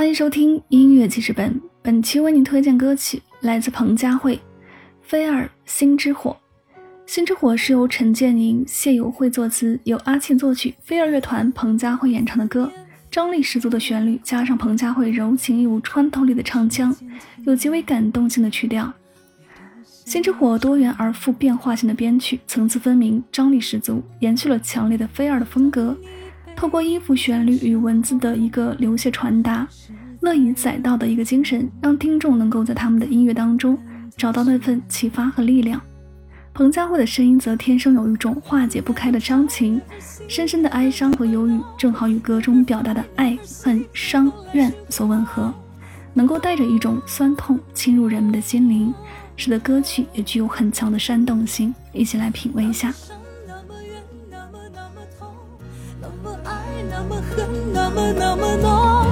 欢迎收听音乐记事本，本期为您推荐歌曲来自彭佳慧，《飞儿心之火》。《心之火》是由陈建宁、谢友慧作词，由阿庆作曲，飞儿乐团彭佳慧演唱的歌。张力十足的旋律，加上彭佳慧柔情又穿透力的唱腔，有极为感动性的曲调。《心之火》多元而富变化性的编曲，层次分明，张力十足，延续了强烈的飞儿的风格。透过音符、旋律与文字的一个流泻传达，乐以载道的一个精神，让听众能够在他们的音乐当中找到那份启发和力量。彭佳慧的声音则天生有一种化解不开的伤情，深深的哀伤和忧郁，正好与歌中表达的爱恨伤怨所吻合，能够带着一种酸痛侵入人们的心灵，使得歌曲也具有很强的煽动性。一起来品味一下。恨，那么那么浓，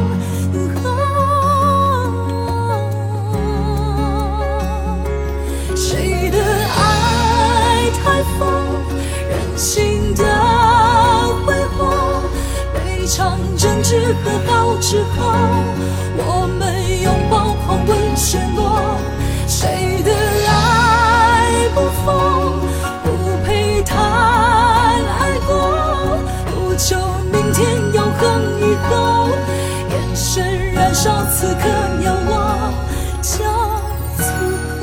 谁的爱太疯，任性的挥霍，每场争执和好之后，我们神燃烧，此刻要我叫此刻。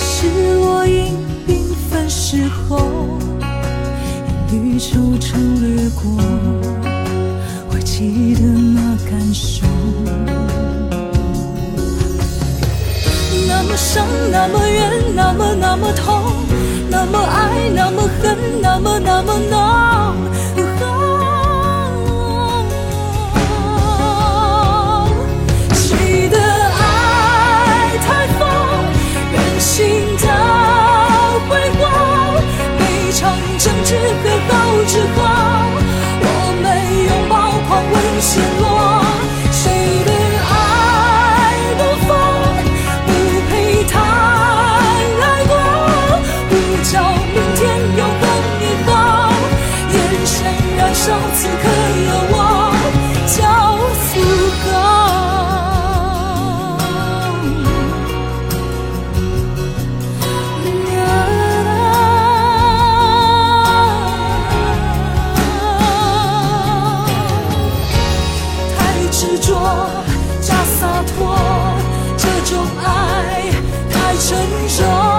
是我因缤纷时候，一缕愁尘掠过。我记得那么远，那么那么痛，那么爱，那么恨，那么那么浓。谁的爱太疯，任性的挥霍，每场争执和好之后。我们拥抱狂吻陷落，假洒脱，这种爱太沉重。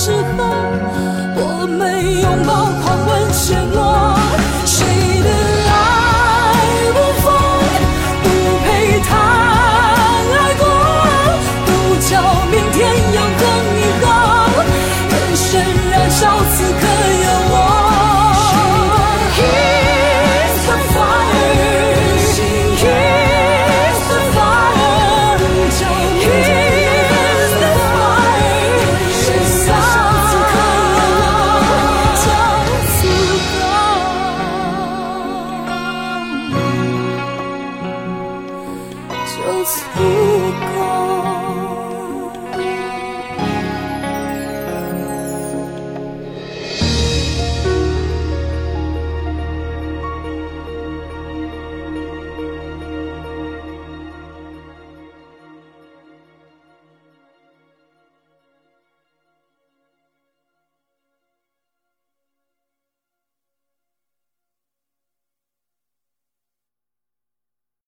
和好之后，我们拥抱狂吻